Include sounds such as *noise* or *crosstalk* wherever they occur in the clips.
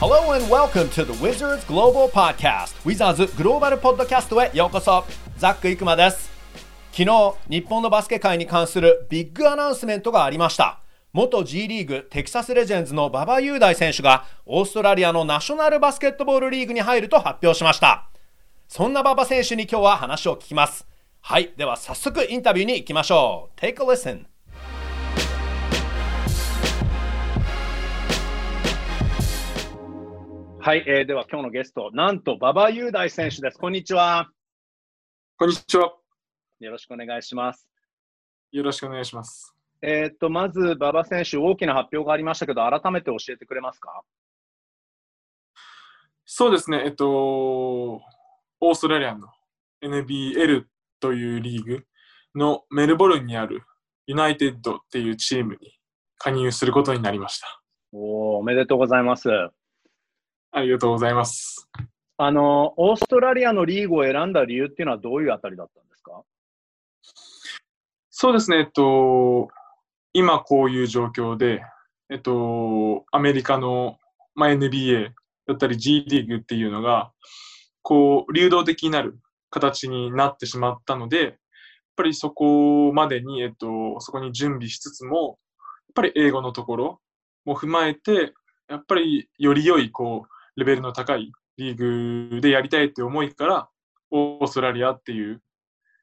Hello and welcome to the Wizards Global Podcast. Wizards グローバルポッドキャストへようこそ。ザック・イクマです。昨日日本のバスケ界に関するビッグアナウンスメントがありました。元 G リーグテキサスレジェンズの馬場雄大選手がオーストラリアのナショナルバスケットボールリーグに入ると発表しました。そんな馬場選手に今日は話を聞きます。はいでは早速インタビューに行きましょう。Take a listen. はい、えー、では今日のゲスト、なんと馬場雄大選手です。こんにちは。こんにちは。よろしくお願いします。よろしくお願いします。えっと、まず馬場選手、大きな発表がありましたけど、改めて教えてくれますか？そうですね、えっと、オーストラリアの NBL というリーグのメルボルンにあるユナイテッドっていうチームに加入することになりました。おおめでとうございます。ありがとうございます。あの、オーストラリアのリーグを選んだ理由っていうのはどういうあたりだったんですか？そうですね、えっと、今こういう状況で、えっと、アメリカの、まあ、NBA だったり G リーグっていうのが、こう、流動的になる形になってしまったので、やっぱりそこまでに、えっと、そこに準備しつつも、やっぱり英語のところも踏まえて、やっぱりより良い、こう、レベルの高いリーグでやりたいって思いから、オーストラリアっていう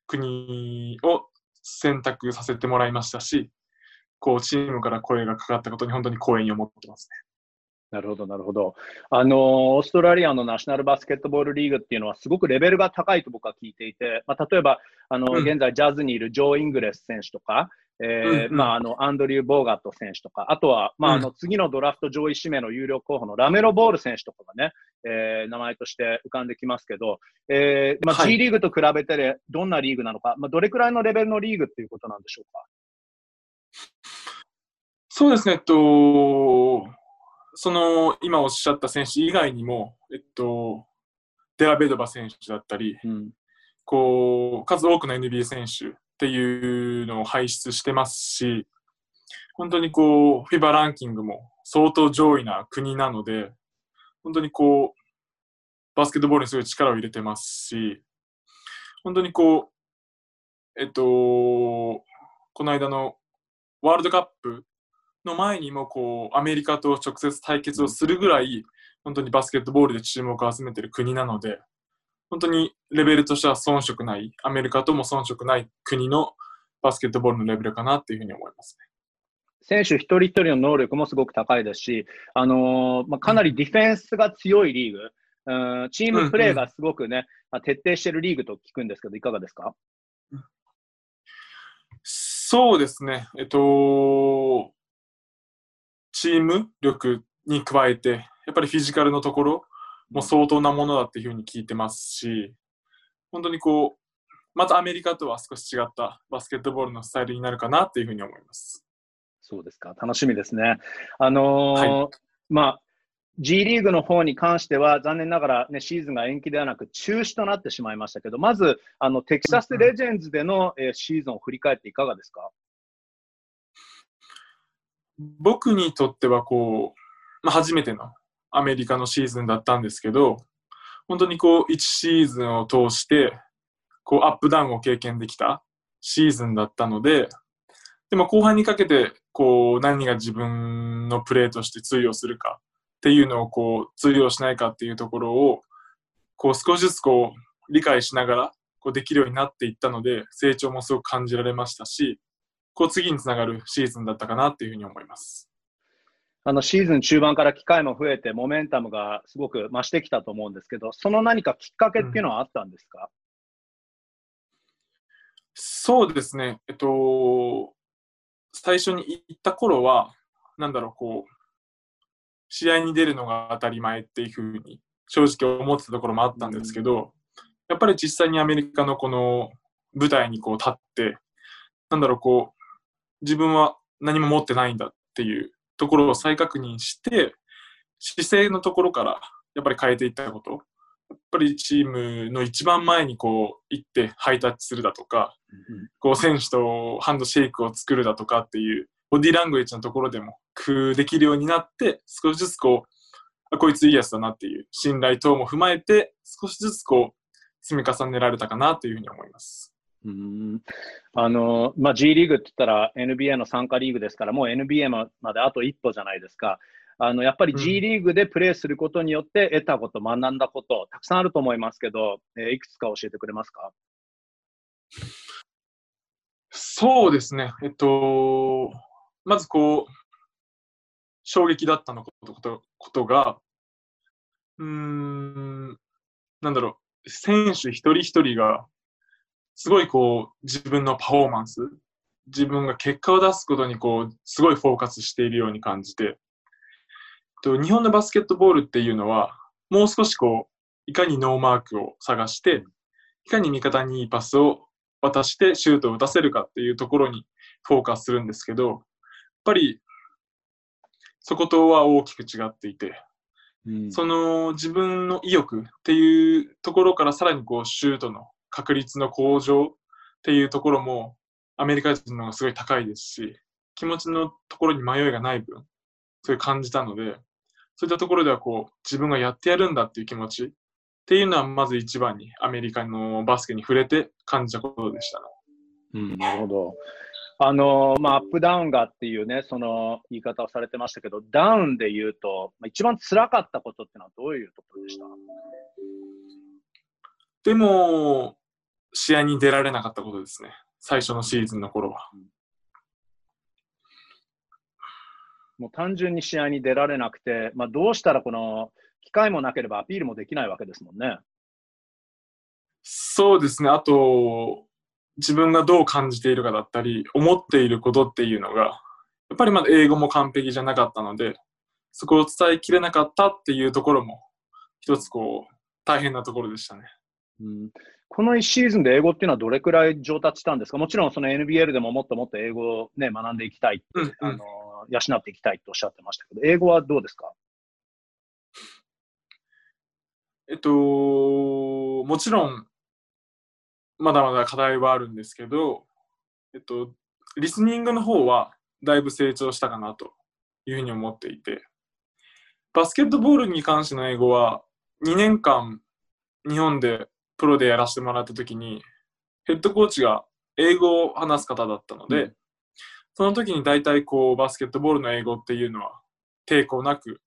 国を選択させてもらいましたし、こう、チームから声がかかったことに本当に光栄に思ってますね。なるほど、なるほど。あの、オーストラリアのナショナルバスケットボールリーグっていうのはすごくレベルが高いと僕は聞いていて、まあ、例えば、あの、うん、現在ジャズにいるジョー・イングレス選手とか、えー、まあ、あの、アンドリュー・ボーガット選手とか、あとは、まあ、あの、次のドラフト上位指名の有力候補のラメロ・ボール選手とかがね、えー、名前として浮かんできますけど、えー、まあ、G リーグと比べてどんなリーグなのか、まあ、どれくらいのレベルのリーグっていうことなんでしょうか？そうですね、えっと、その、今おっしゃった選手以外にも、えっと、デラベドバ選手だったり、うん、こう、数多くの NBA 選手、っていうのを輩出してますし、本当にこう、FIBA ランキングも相当上位な国なので、本当にこう、バスケットボールにすごい力を入れてますし、本当にこう、えっと、この間のワールドカップの前にもこう、アメリカと直接対決をするぐらい、本当にバスケットボールで注目を集めている国なので、本当にレベルとしては遜色ない、アメリカとも遜色ない国のバスケットボールのレベルかなっていうふうに思いますね。選手一人一人の能力もすごく高いですし、あのー、まあ、かなりディフェンスが強いリーグ、うん、チームプレーがすごくね、うんうん、徹底しているリーグと聞くんですけど、いかがですか？そうですね、えっと、チーム力に加えて、やっぱりフィジカルのところ、もう相当なものだっていうふうに聞いてますし、本当にこう、またアメリカとは少し違ったバスケットボールのスタイルになるかなっていうふうに思います。そうですか、楽しみですね。あのーはい、まあ、G リーグの方に関しては、残念ながら、ね、シーズンが延期ではなく中止となってしまいましたけど、まず、あのテキサスレジェンズでの、えー、シーズンを振り返っていかがですか？僕にとってはこう、まあ、初めてのアメリカのシーズンだったんですけど、本当にこう、1シーズンを通して、こう、アップダウンを経験できたシーズンだったので、でも後半にかけて、こう、何が自分のプレーとして通用するかっていうのを、こう、通用しないかっていうところを、こう、少しずつこう、理解しながら、こう、できるようになっていったので、成長もすごく感じられましたし、こう、次につながるシーズンだったかなっていうふうに思います。あのシーズン中盤から機会も増えて、モメンタムがすごく増してきたと思うんですけど、その何かきっかけっていうのはあったんですか、うん、そうですね、えっと、最初に行った頃は、なんだろう、こう、試合に出るのが当たり前っていうふうに正直思ってたところもあったんですけど、やっぱり実際にアメリカのこの舞台にこう立って、なんだろう、こう、自分は何も持ってないんだっていうところを再確認して、姿勢のところからやっぱり変えていったこと、やっぱりチームの一番前にこう行ってハイタッチするだとか、こう選手とハンドシェイクを作るだとかっていうボディーラングエッジのところでも工夫できるようになって少しずつこうあこいついいやつだなっていう信頼等も踏まえて、少しずつこう、積み重ねられたかなというふうに思います。うんあのまあ、G リーグって言ったら NBA の参加リーグですから、もう NBA まであと一歩じゃないですか。あのやっぱり G リーグでプレーすることによって得たこと、学んだこと、たくさんあると思いますけど、えー、いくつか教えてくれますか？そうですね。えっと、まずこう、衝撃だったのことことが、うーん、なんだろう、選手一人一人が、すごいこう、自分のパフォーマンス、自分が結果を出すことにこう、すごいフォーカスしているように感じて、と日本のバスケットボールっていうのは、もう少しこう、いかにノーマークを探して、いかに味方にいいパスを渡してシュートを打たせるかっていうところにフォーカスするんですけど、やっぱりそことは大きく違っていて、うん、その自分の意欲っていうところからさらにこうシュートの確率の向上っていうところもアメリカ人の方がすごい高いですし、気持ちのところに迷いがない分、そういう感じたので、そういったところではこう自分がやってやるんだっていう気持ちっていうのはまず一番にアメリカのバスケに触れて感じたことでしたね。うん、なるほど。あのまあ、アップダウンがっていうね、その言い方をされてましたけど、ダウンで言うと、一番辛かったことってのはどういうところでした？でも、試合に出られなかったことですね。最初のシーズンの頃は。もう単純に試合に出られなくて、まあ、どうしたらこの機会もなければアピールもできないわけですもんね。そうですね。あと、自分がどう感じているかだったり、思っていることっていうのが、やっぱりまだ英語も完璧じゃなかったので、そこを伝えきれなかったっていうところも、一つこう、大変なところでしたね。うん、この1シーズンで英語っていうのはどれくらい上達したんですか？もちろんその NBL でももっともっと英語を、ね、学んでいきたいうんうん、あの養っていきたいとおっしゃってましたけど、英語はどうですか？えっと、もちろん、まだまだ課題はあるんですけど、えっと、リスニングの方はだいぶ成長したかなというふうに思っていて、バスケットボールに関しての英語は2年間日本でプロでやらせてもらった時にヘッドコーチが英語を話す方だったので、うん、その時に大体こうバスケットボールの英語っていうのは抵抗なく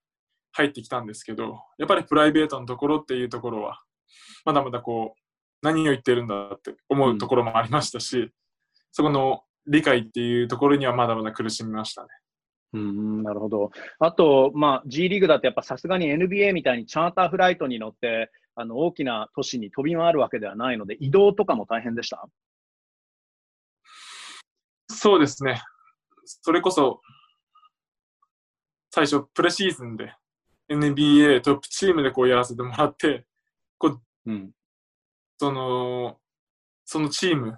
入ってきたんですけど、やっぱりプライベートのところっていうところは、まだまだこう、何を言ってるんだって思うところもありましたし、うん、そこの理解っていうところにはまだまだ苦しみましたね。うんなるほど。あと、まあ、G リーグだとやっぱさすがに NBA みたいにチャーターフライトに乗ってあの大きな都市に飛び回るわけではないので、移動とかも大変でした？そうですね。それこそ、最初、プレシーズンで NBA トップチームでこうやらせてもらって、こう、うん、その、そのチーム、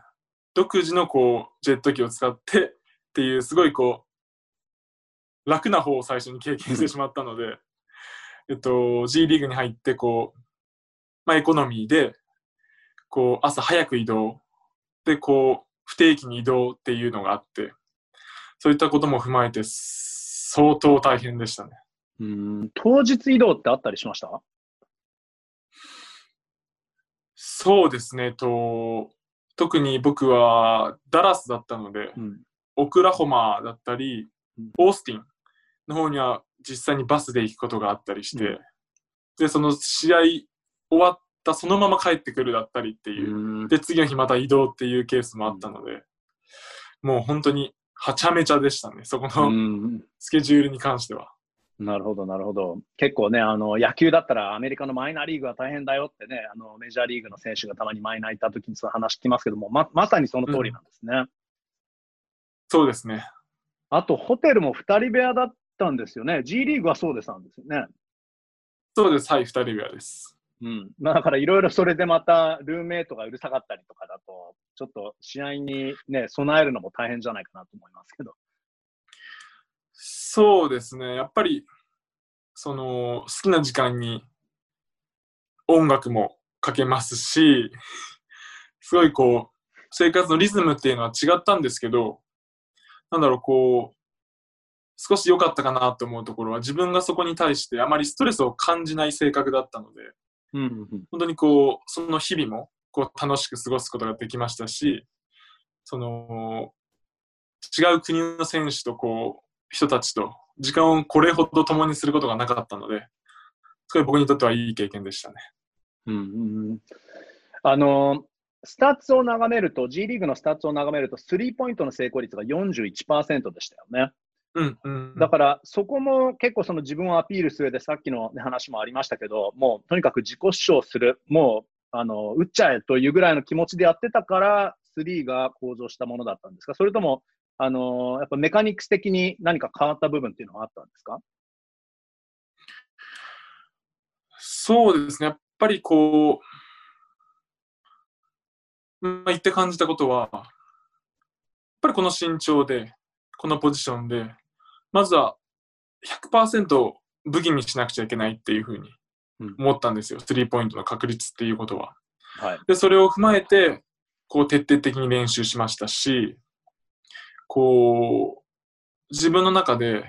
独自のこう、ジェット機を使ってっていう、すごいこう、楽な方を最初に経験してしまったので、えっと、G リーグに入って、こう、まあ、エコノミーで、こう、朝早く移動、で、こう、不定期に移動っていうのがあって、そういったことも踏まえて、相当大変でしたね。うん。当日移動ってあったりしました？そうですねと、特に僕はダラスだったので、うん、オクラホマだったり、オースティンの方には実際にバスで行くことがあったりして、うん、で、その試合終わったそのまま帰ってくるだったりっていう、うん、で、次の日また移動っていうケースもあったので、もう本当にはちゃめちゃでしたね、そこのスケジュールに関しては。なるほど、なるほど。結構ね、あの野球だったらアメリカのマイナーリーグは大変だよってね、あのメジャーリーグの選手がたまにマイナー行った時にその話聞きますけども、ままさにその通りなんですね、うん。そうですね。あと、ホテルも2人部屋だったんですよね。G リーグはそうでしたんですよね。そうです、はい、2人部屋です。うん、だからいろいろそれでまたルーメイトがうるさかったりとかだと、ちょっと試合にね、備えるのも大変じゃないかなと思いますけど。そうですね、やっぱり、その、好きな時間に音楽もかけますし、すごいこう、生活のリズムっていうのは違ったんですけど、なんだろう、こう、少し良かったかなと思うところは、自分がそこに対してあまりストレスを感じない性格だったので、うんうん、本当にこう、その日々もこう楽しく過ごすことができましたし、その、違う国の選手とこう、人たちと時間をこれほど共にすることがなかったので、すごい僕にとってはいい経験でしたね。うん、うん、あの、スタッツを眺めると、G リーグのスタッツを眺めると、スリーポイントの成功率が41%でしたよね。うんうん、だから、そこも結構その自分をアピールする上で、さっきの、ね、話もありましたけど、もうとにかく自己主張する、もうあの打っちゃえというぐらいの気持ちでやってたから、スリーが向上したものだったんですか、それとも、あのやっぱメカニクス的に何か変わった部分っていうのはあったんですか？そうですね、やっぱりこう、まあ、言って感じたことは、やっぱりこの身長で、このポジションで、まずは100%武器にしなくちゃいけないっていうふうに思ったんですよ、スリーポイントの確率っていうことは。はい、でそれを踏まえて、こう徹底的に練習しましたし、こう、自分の中で、やっ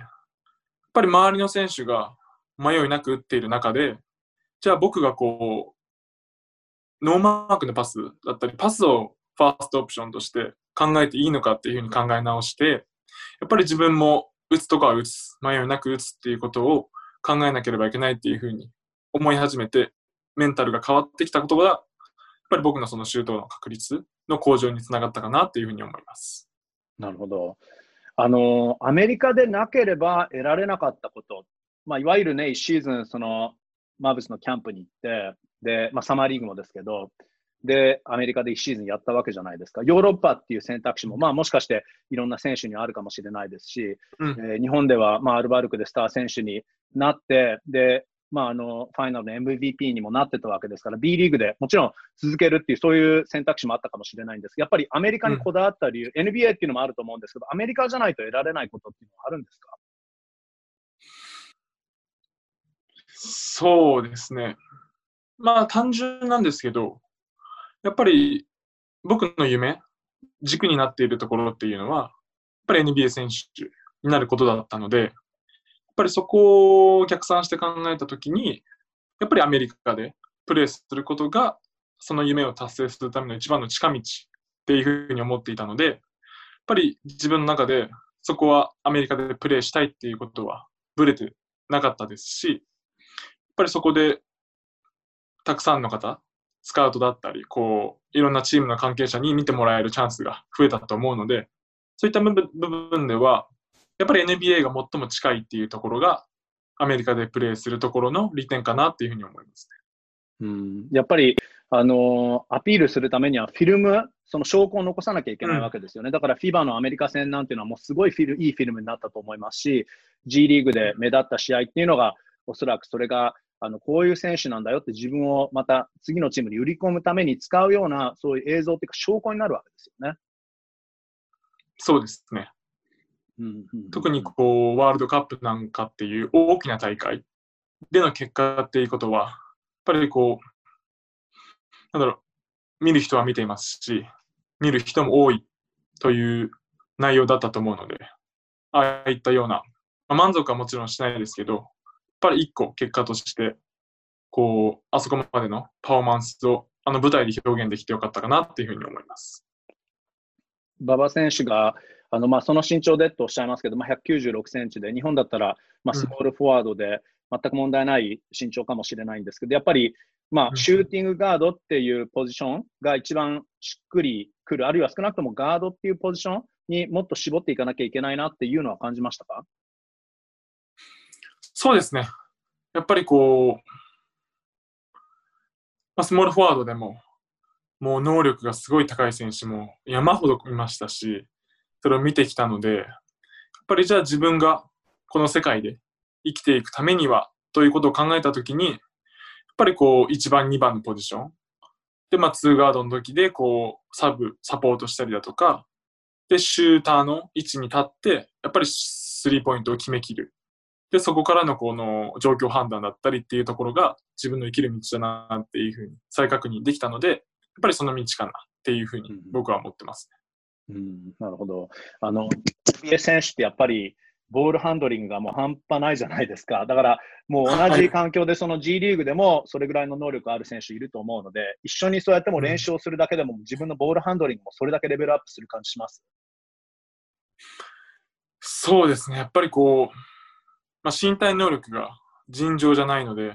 ぱり周りの選手が迷いなく打っている中で、じゃあ僕がこう、ノーマークのパスだったり、パスをファーストオプションとして考えていいのかっていうふうに考え直して、やっぱり自分も打つとかは打つ、迷いなく打つっていうことを考えなければいけないっていうふうに思い始めて、メンタルが変わってきたことが、やっぱり僕のそのシュートの確率の向上につながったかなっていうふうに思います。なるほど。あの、アメリカでなければ得られなかったこと、まあ、いわゆるね、1シーズン、その、マーブスのキャンプに行って、で、まあ、サマーリーグもですけど、で、アメリカで1シーズンやったわけじゃないですか。ヨーロッパっていう選択肢も、まあ、もしかしていろんな選手にはあるかもしれないですし、うん、えー、日本では、まあ、アルバルクでスター選手になって、で、まあ、あの、ファイナルの MVP にもなってたわけですから、B リーグでもちろん続けるっていう、そういう選択肢もあったかもしれないんですやっぱりアメリカにこだわった理由、うん、NBA っていうのもあると思うんですけど、アメリカじゃないと得られないことっていうのはあるんですか？そうですね。まあ、単純なんですけど、やっぱり僕の夢、軸になっているところっていうのは、やっぱり NBA 選手になることだったので、やっぱりそこを逆算して考えたときに、やっぱりアメリカでプレーすることが、その夢を達成するための一番の近道っていうふうに思っていたので、やっぱり自分の中でそこはアメリカでプレーしたいっていうことはぶれてなかったですし、やっぱりそこでたくさんの方、スカウトだったり、こう、いろんなチームの関係者に見てもらえるチャンスが増えたと思うので、そういった部分では、やっぱり NBA が最も近いっていうところが、アメリカでプレーするところの利点かなっていうふうに思いますね。うんやっぱり、あのー、アピールするためにはフィルム、その証拠を残さなきゃいけないわけですよね。うん、だから FIBA のアメリカ戦なんていうのはもうすごいフィルいいフィルムになったと思いますし、G リーグで目立った試合っていうのが、おそらくそれがあのこういう選手なんだよって自分をまた次のチームに売り込むために使うようなそういう映像っていうか証拠になるわけですよね。そうですね。特にこうワールドカップなんかっていう大きな大会での結果っていうことは、やっぱりこう、なんだろう、見る人は見ていますし、見る人も多いという内容だったと思うので、ああいったような、まあ、満足はもちろんしないですけど、ぱり一個結果として、こう、あそこまでのパフォーマンスをあの舞台で表現できてよかったかなっていうふうに思います。馬場選手があのまあその身長でとおっしゃいますけど、まあ、196センチで、日本だったらまあスモールフォワードで全く問題ない身長かもしれないんですけど、やっぱりまあシューティングガードっていうポジションが一番しっくりくる、あるいは少なくともガードっていうポジションにもっと絞っていかなきゃいけないなっていうのは感じましたかそうですね。やっぱりこう、まあ、スモールフォワードでも、もう能力がすごい高い選手も山ほどいましたし、それを見てきたので、やっぱりじゃあ自分がこの世界で生きていくためにはということを考えたときに、やっぱりこう1番、2番のポジション。で、まあ2ガードの時でこうサブ、サポートしたりだとか、で、シューターの位置に立って、やっぱりスリーポイントを決めきる。で、そこからのこの状況判断だったりっていうところが自分の生きる道だなっていうふうに再確認できたので、やっぱりその道かなっていうふうに僕は思ってますね。うん、なるほど。あの、NBA 選手ってやっぱりボールハンドリングがもう半端ないじゃないですか。だから、もう同じ環境で、その G リーグでもそれぐらいの能力ある選手いると思うので、一緒にそうやっても練習をするだけでも、自分のボールハンドリングもそれだけレベルアップする感じします？そうですね、やっぱりこう、まあ、身体能力が尋常じゃないので、や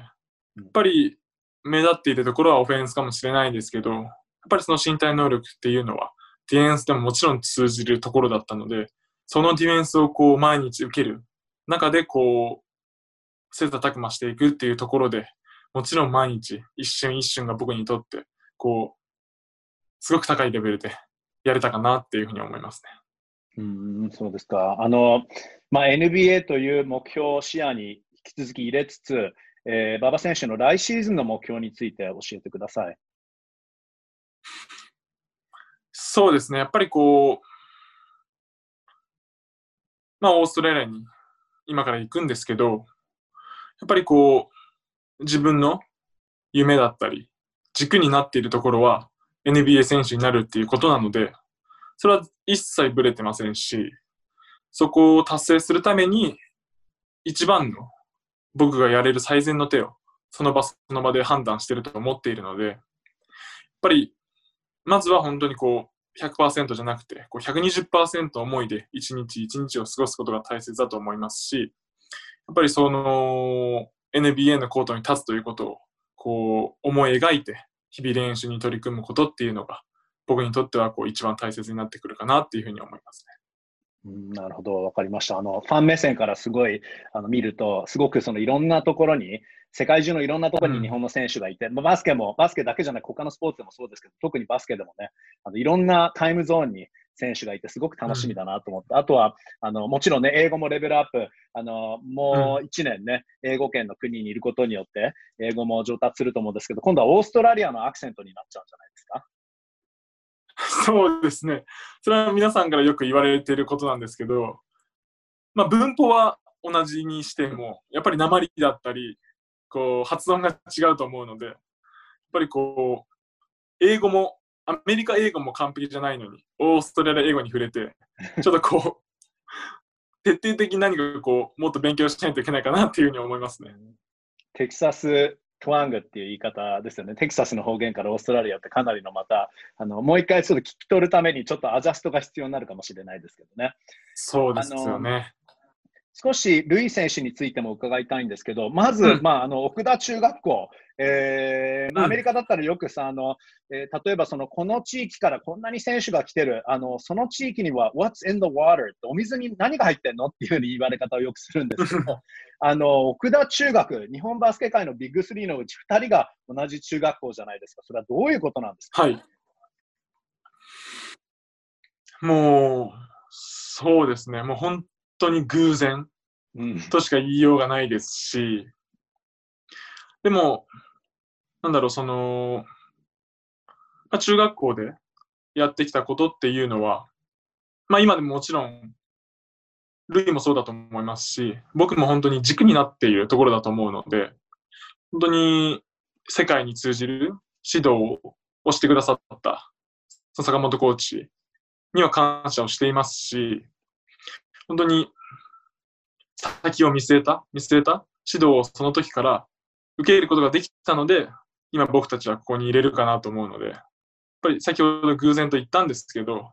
っぱり目立っているところはオフェンスかもしれないですけど、やっぱりその身体能力っていうのは、ディフェンスでももちろん通じるところだったので、そのディフェンスをこう毎日受ける中でこう、切磋琢磨していくっていうところで、もちろん毎日一瞬一瞬が僕にとって、こう、すごく高いレベルでやれたかなっていうふうに思いますね。うんそうですか。あの、まあ、NBA という目標を視野に引き続き入れつつ、えー、馬場選手の来シーズンの目標について教えてください。そうですね、やっぱりこう、まあ、オーストラリアに今から行くんですけど、やっぱりこう、自分の夢だったり、軸になっているところは NBA 選手になるっていうことなので、それは一切ぶれてませんし、そこを達成するために、一番の僕がやれる最善の手を、その場その場で判断してると思っているので、やっぱり、まずは本当にこう、100%じゃなくて、こう120%思いで一日一日を過ごすことが大切だと思いますし、やっぱりその NBA のコートに立つということをこう思い描いて日々練習に取り組むことっていうのが僕にとってはこう一番大切になってくるかなっていうふうに思いますね。なるほど、わかりました。あの、ファン目線からすごい、あの、見ると、すごくそのいろんなところに、世界中のいろんなところに日本の選手がいて、うん、バスケも、バスケだけじゃなく他のスポーツでもそうですけど、特にバスケでもね、あのいろんなタイムゾーンに選手がいて、すごく楽しみだなと思って、うん、あとは、あの、もちろんね、英語もレベルアップ、あの、もう1年ね、英語圏の国にいることによって、英語も上達すると思うんですけど、今度はオーストラリアのアクセントになっちゃうんじゃないですか。*laughs* そうですね。それは皆さんからよく言われていることなんですけど、まあ、文法は同じにしても、やっぱり鉛だったり、こう、発音が違うと思うので、やっぱりこう、英語も、アメリカ英語も完璧じゃないのに、オーストラリア英語に触れて、ちょっとこう、*laughs* 徹底的に何かこう、もっと勉強しないといけないかなっていうふうに思いますね。テキサストワングっていう言い方ですよね。テキサスの方言からオーストラリアってかなりのまた、あのもう一回ちょっと聞き取るためにちょっとアジャストが必要になるかもしれないですけどね。そうですよね。少しルイ選手についても伺いたいんですけど、まず、うん、まあ、あの奥田中学校、えー、アメリカだったらよくさ、あのえー、例えばそのこの地域からこんなに選手が来てる、あのその地域には What's in the water? ってお水に何が入ってんのっていうふうに言われ方をよくするんですけど、*laughs* あの奥田中学、日本バスケ界のビッグ3のうち2人が同じ中学校じゃないですか。それはどういうことなんですか、はい、もう、そうですね、もう本当に偶然としか言いようがないですし、でも、なんだろう、その、まあ、中学校でやってきたことっていうのは、まあ今でももちろん、ルイもそうだと思いますし、僕も本当に軸になっているところだと思うので、本当に世界に通じる指導をしてくださった、坂本コーチには感謝をしていますし、本当に先を見据えた、見据えた指導をその時から受け入れることができたので、今僕たちはここに入れるかなと思うので、やっぱり先ほど偶然と言ったんですけど、やっ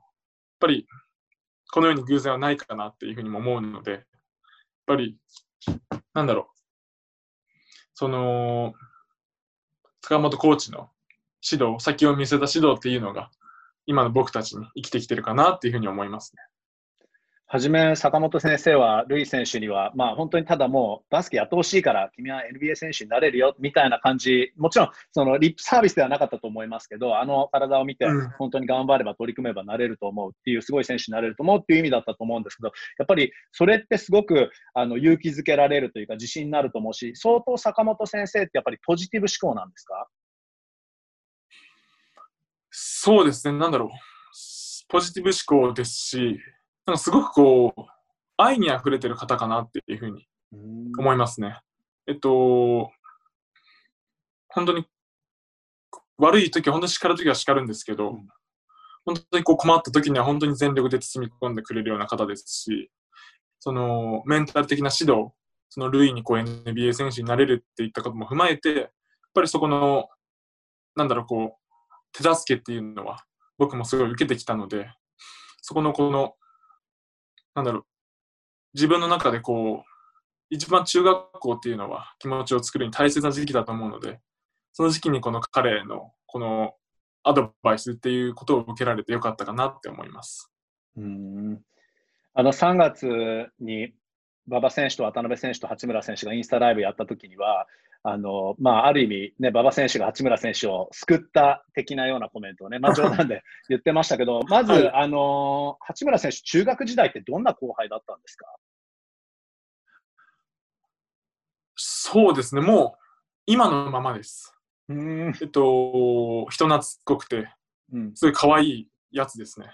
ぱりこのように偶然はないかなっていうふうにも思うので、やっぱり、なんだろう、その、坂本コーチの指導、先を見せた指導っていうのが、今の僕たちに生きてきてるかなっていうふうに思いますね。はじめ、坂本先生は、ルイ選手には、まあ、本当にただもう、バスケやってほしいから、君は NBA 選手になれるよ、みたいな感じ、もちろん、そのリップサービスではなかったと思いますけど、あの体を見て、本当に頑張れば取り組めばなれると思うっていう、すごい選手になれると思うっていう意味だったと思うんですけど、やっぱり、それってすごくあの勇気づけられるというか、自信になると思うし、相当坂本先生ってやっぱりポジティブ思考なんですか？そうですね、なんだろう。ポジティブ思考ですし、なんかすごくこう、愛に溢れてる方かなっていうふうに思いますね。えっと、本当に悪い時は本当に叱る時は叱るんですけど、本当にこう困った時には本当に全力で包み込んでくれるような方ですし、そのメンタル的な指導、そのルイにこう NBA 選手になれるっていったことも踏まえて、やっぱりそこの、なんだろう、こう、手助けっていうのは僕もすごい受けてきたので、そこのこの、なんだろう、自分の中でこう、一番中学校っていうのは気持ちを作るに大切な時期だと思うので、その時期にこの彼のこのアドバイスっていうことを受けられてよかったかなって思います。うんあの3月に馬場選手と渡辺選手と八村選手がインスタライブやった時には、あのまあ、ある意味、ね、馬場選手が八村選手を救った的なようなコメントをね、まあ、冗談で *laughs* 言ってましたけど、まず、はい、あの八村選手、中学時代ってどんな後輩だったんですか？そうですね、もう今のままです。うんえっと、人懐っこくて、すごい可愛いやつですね。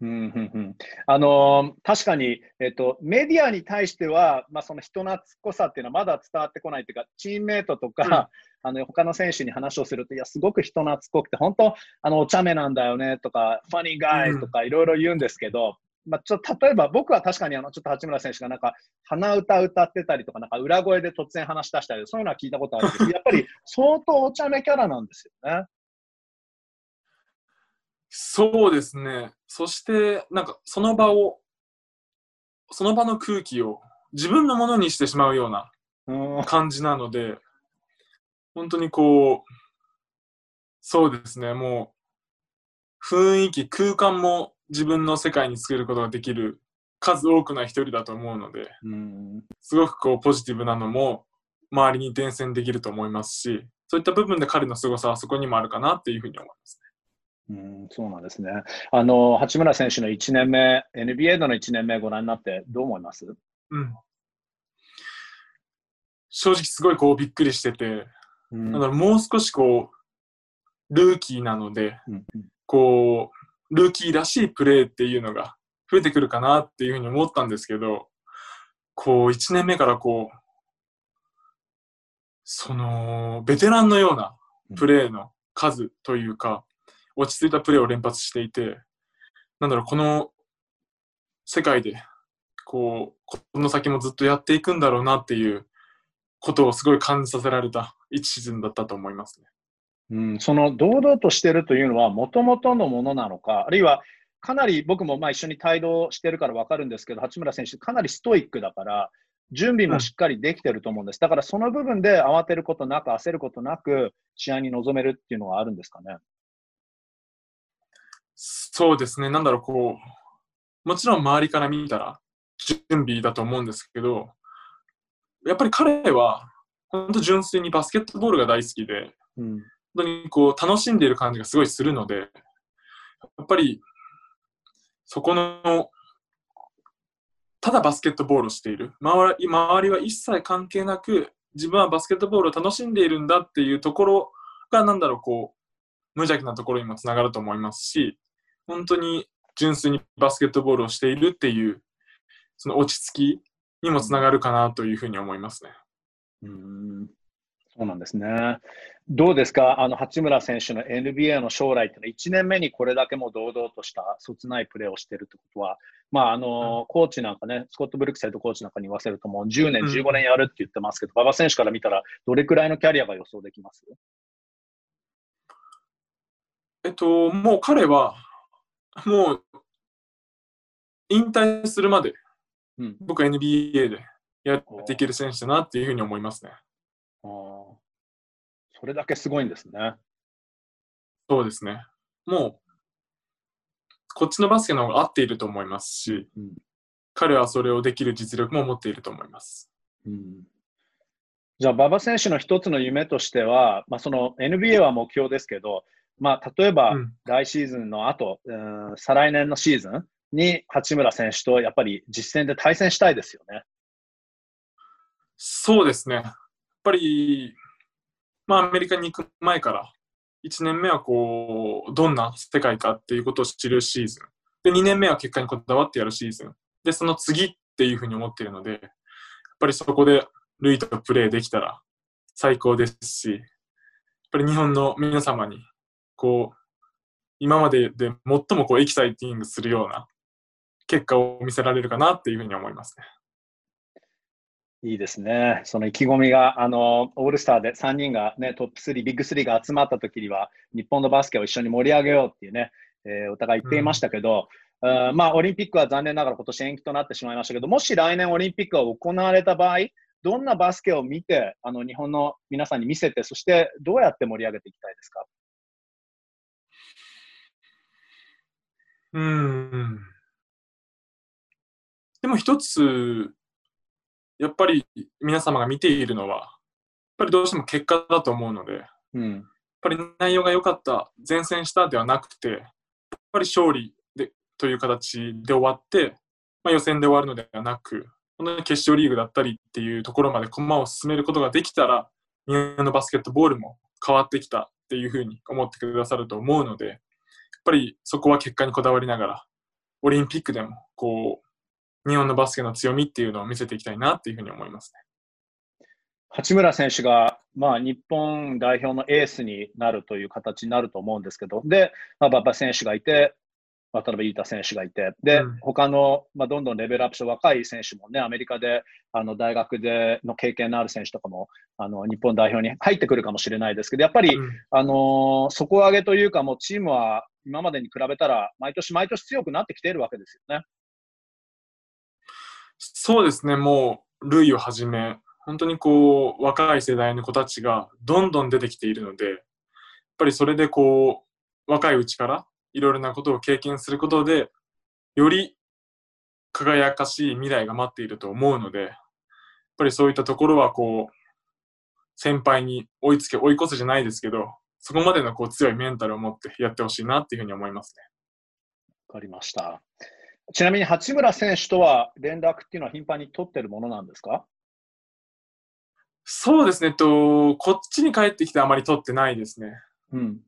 うんうんうん、あのー、確かに、えっと、メディアに対しては、まあ、その人懐っこさっていうのはまだ伝わってこないというか、チームメートとか、うん、あの他の選手に話をすると、いや、すごく人懐っこくて、本当、あのお茶目なんだよねとか、ファニーガイとかいろいろ言うんですけど、うん、まあ、ちょ例えば僕は確かにあのちょっと八村選手がなんか鼻歌歌ってたりとか、なんか裏声で突然話し出したり、そういうのは聞いたことあるんですけど、やっぱり相当お茶目キャラなんですよね。そうですね。そして、なんかその場を、その場の空気を自分のものにしてしまうような感じなので、本当にこう、そうですね、もう、雰囲気、空間も自分の世界に作ることができる数多くない一人だと思うので、すごくこうポジティブなのも周りに伝染できると思いますし、そういった部分で彼の凄さはそこにもあるかなっていうふうに思いますね。うん、そうなんですね。あの、八村選手の1年目、NBA での1年目ご覧になってどう思います？うん。正直すごいこうびっくりしてて、うん、だからもう少しこう、ルーキーなので、うん、こう、ルーキーらしいプレーっていうのが増えてくるかなっていうふうに思ったんですけど、こう、1年目からこう、その、ベテランのようなプレーの数というか、落ち着いたプレーを連発していて、なんだろう、この世界で、こう、この先もずっとやっていくんだろうなっていうことをすごい感じさせられた1シーズンだったと思いますね。うん、その堂々としてるというのは、もともとのものなのか、あるいはかなり僕もまあ一緒に帯同してるから分かるんですけど、八村選手、かなりストイックだから、準備もしっかりできてると思うんです。だからその部分で慌てることなく、焦ることなく、試合に臨めるっていうのはあるんですかね？そうですね、なんだろう、こう、もちろん周りから見たら準備だと思うんですけど、やっぱり彼は、本当純粋にバスケットボールが大好きで、うん、本当にこう楽しんでいる感じがすごいするので、やっぱりそこの、ただバスケットボールをしている。周り、周りは一切関係なく、自分はバスケットボールを楽しんでいるんだっていうところが、なんだろう、こう、無邪気なところにもつながると思いますし、本当に純粋にバスケットボールをしているっていう、その落ち着きにもつながるかなというふうに思いますね。うん。そうなんですね。どうですか、あの八村選手の NBA の将来ってのは、1年目にこれだけも堂々としたそつないプレーをしてるってことは、まああの、うん、コーチなんかね、スコット・ブルックスヘッドコーチなんかに言わせると、もう10年、15年やるって言ってますけど、馬、う、場、ん、選手から見たら、どれくらいのキャリアが予想できます？えっと、もう彼は、もう、引退するまで、うん、僕は NBA でやっていける選手だなっていうふうに思いますね。あそれだけすごいんですね。そうですね。もう、こっちのバスケの方が合っていると思いますし、うん、彼はそれをできる実力も持っていると思います。うん、じゃあ、馬場選手の一つの夢としては、まあ、その NBA は目標ですけど、まあ、例えば、来シーズンの後、うん、再来年のシーズンに八村選手とやっぱり実戦で対戦したいですよね。そうですね。やっぱり、まあ、アメリカに行く前から、1年目はこう、どんな世界かっていうことを知るシーズン。で、2年目は結果にこだわってやるシーズン。で、その次っていうふうに思っているので、やっぱりそこでルイとプレーできたら最高ですし、やっぱり日本の皆様にこう、今までで最もこうエキサイティングするような結果を見せられるかなっていうふうに思いますね。いいですね。その意気込みが、あの、オールスターで3人がね、トップ3、ビッグ3が集まった時には、日本のバスケを一緒に盛り上げようっていうね、えー、お互い言っていましたけど、うん、まあ、オリンピックは残念ながら今年延期となってしまいましたけど、もし来年オリンピックが行われた場合、どんなバスケを見て、あの、日本の皆さんに見せて、そしてどうやって盛り上げていきたいですか？うん。でも一つ、やっぱり皆様が見ているのは、やっぱりどうしても結果だと思うので、うん、やっぱり内容が良かった、前線したではなくて、やっぱり勝利でという形で終わって、まあ、予選で終わるのではなく、この決勝リーグだったりっていうところまで駒を進めることができたら、日本のバスケットボールも変わってきたっていうふうに思ってくださると思うので、ぱりそこは結果にこだわりながら、オリンピックでもこう日本のバスケの強みっていうのを見せていきたいなっていうふうに思いますね。八村選手が、まあ、日本代表のエースになるという形になると思うんですけど、で、まあ、馬場選手がいて、渡辺裕太選手がいて、で、うん、他の、まあ、どんどんレベルアップした若い選手もね、アメリカで、あの、大学での経験のある選手とかも、あの、日本代表に入ってくるかもしれないですけど、やっぱり、うん、あの底上げというか、もうチームは今までに比べたら、毎年毎年強くなってきているわけですよね。そうですね、もう、ルイをはじめ、本当にこう、若い世代の子たちがどんどん出てきているので、やっぱりそれでこう、若いうちからいろいろなことを経験することで、より輝かしい未来が待っていると思うので、やっぱりそういったところはこう、先輩に追いつけ、追い越すじゃないですけど、そこまでのこう強いメンタルを持ってやってほしいなっていうふうに思いますね。わかりました。ちなみに八村選手とは連絡っていうのは頻繁に取ってるものなんですか？そうですね、と、こっちに帰ってきてあまり取ってないですね。うん。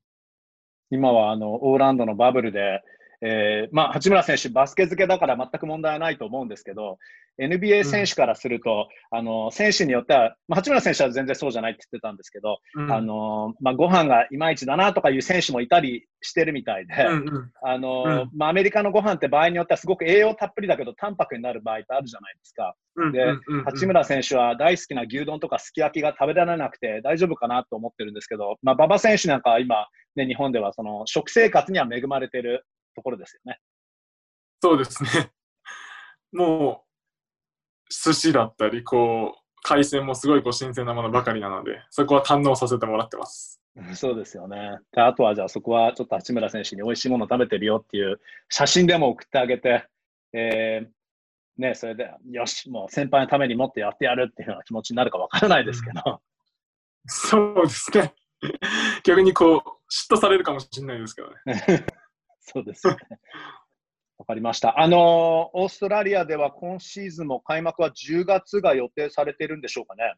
今はあの、オーランドのバブルで、えー、まあ、八村選手、バスケ漬けだから全く問題はないと思うんですけど、NBA 選手からすると、うん、あの、選手によっては、まあ、八村選手は全然そうじゃないって言ってたんですけど、うん、あの、まあ、ご飯がいまいちだなとかいう選手もいたりしてるみたいで、うんうん、あの、うん、まあ、アメリカのご飯って場合によってはすごく栄養たっぷりだけど、淡白になる場合ってあるじゃないですか。で、八村選手は大好きな牛丼とかすき焼きが食べられなくて大丈夫かなと思ってるんですけど、まあ、馬場選手なんかは今、ね、日本ではその食生活には恵まれてるところですよね。そうですね。*laughs* もう、寿司だったり、こう、海鮮もすごいこう新鮮なものばかりなので、そこは堪能させてもらってます。そうですよね。あとはじゃあそこはちょっと八村選手に美味しいもの食べてるよっていう写真でも送ってあげて、えー、ね、それで、よし、もう先輩のためにもっとやってやるっていうような気持ちになるかわからないですけど。うん、そうですね。*laughs* 逆にこう、嫉妬されるかもしれないですけどね。*laughs* そうですね。わかりました。あの、オーストラリアでは今シーズンも開幕は10月が予定されているんでしょうかね。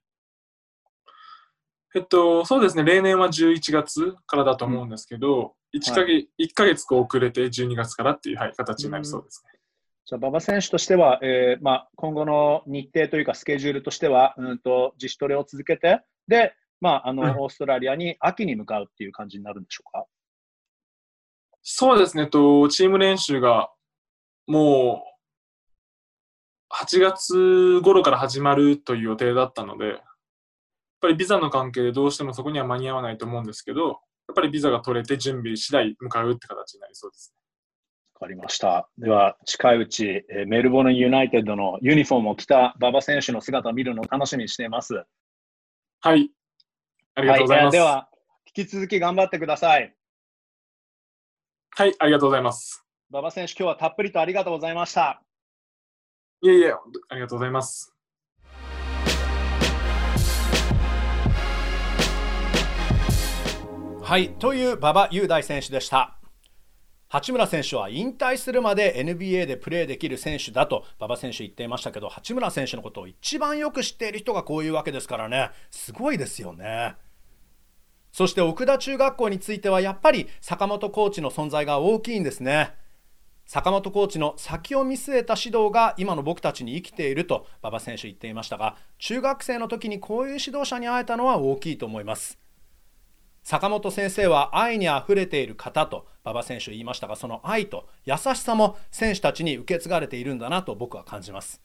えっと、そうですね、例年は11月からだと思うんですけど、うん、1, か月、はい、1ヶ月遅れて12月からっていう、はい、形になりそうですね。うん、じゃあ、馬場選手としては、えーまあ、今後の日程というか、スケジュールとしては、うんと自主トレを続けて、で、まあ、あの、うん、オーストラリアに秋に向かうっていう感じになるんでしょうか？そうですね、とチーム練習がもう8月頃から始まるという予定だったので、やっぱりビザの関係でどうしてもそこには間に合わないと思うんですけど、やっぱりビザが取れて準備次第向かうって形になりそうですわかりました。では、近いうち、メルボルンユナイテッドのユニフォームを着た馬場選手の姿を見るのを楽しみにしています。はい。ありがとうございます。はい、では、引き続き頑張ってください。はい、ありがとうございます。馬場選手、今日はたっぷりとありがとうございました。いえいえ、ありがとうございます。はい、という馬場雄大選手でした。八村選手は引退するまで NBA でプレーできる選手だと馬場選手言っていましたけど八村選手のことを一番よく知っている人がこういうわけですからねすごいですよね。そして奥田中学校についてはやっぱり坂本コーチの存在が大きいんですね。坂本コーチの先を見据えた指導が今の僕たちに生きていると馬場選手言っていましたが中学生の時にこういう指導者に会えたのは大きいと思います。坂本先生は愛にあふれている方と馬場選手言いましたがその愛と優しさも選手たちに受け継がれているんだなと僕は感じます。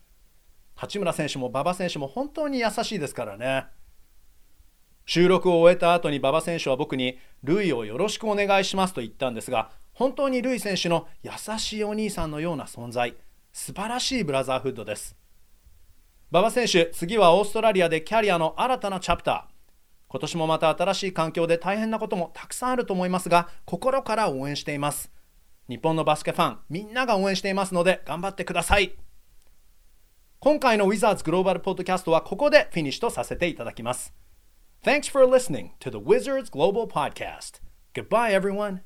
八村選手も馬場選手も本当に優しいですからね。収録を終えた後に馬場選手は僕に「ルイをよろしくお願いします」と言ったんですが本当にルイ選手の優しいお兄さんのような存在素晴らしいブラザーフッドです。馬場選手次はオーストラリアでキャリアの新たなチャプター。今年もまた新しい環境で大変なこともたくさんあると思いますが心から応援しています。日本のバスケファンみんなが応援していますので頑張ってください。今回の Wizards グローバルポッドキャストはここでフィニッシュとさせていただきます。Thanks for listening to the Wizards Global Podcast. Goodbye everyone.